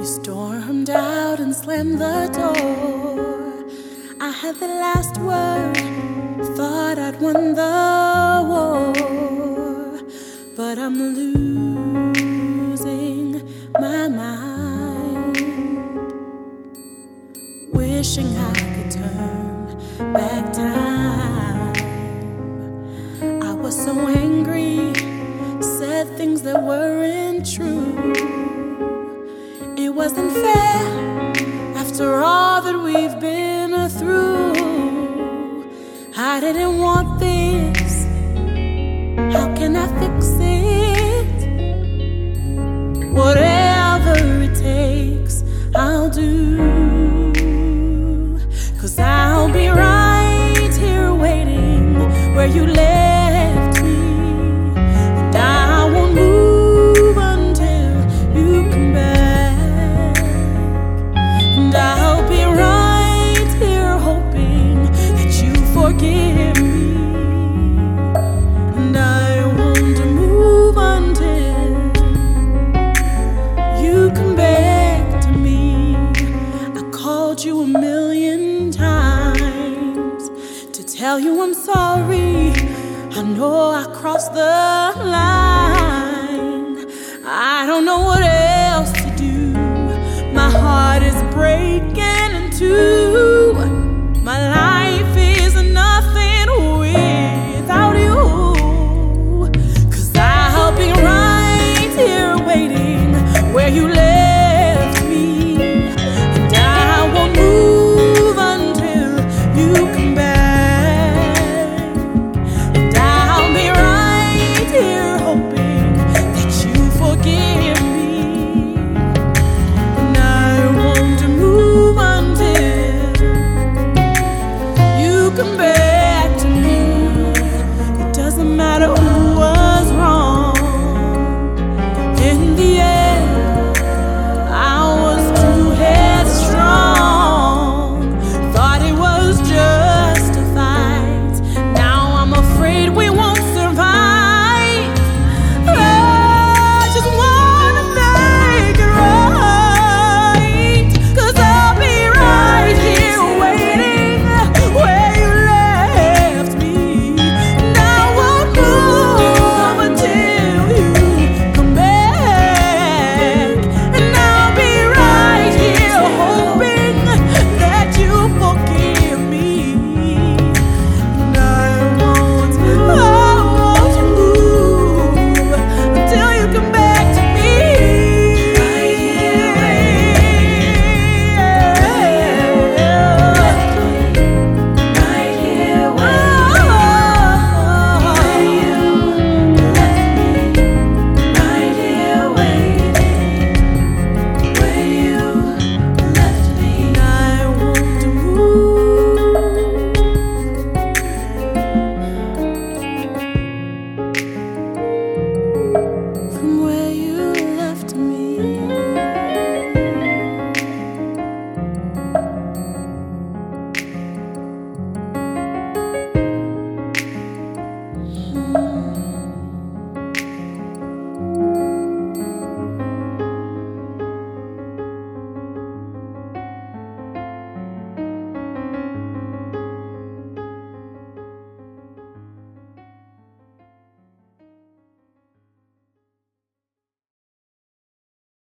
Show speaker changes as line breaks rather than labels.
You stormed out and slammed the door. I had the last word, thought I'd won the war. But I'm losing my mind, wishing I could. It after all that we've been through. I didn't want this. Tell you I'm sorry. I know I crossed the line. I don't know what else come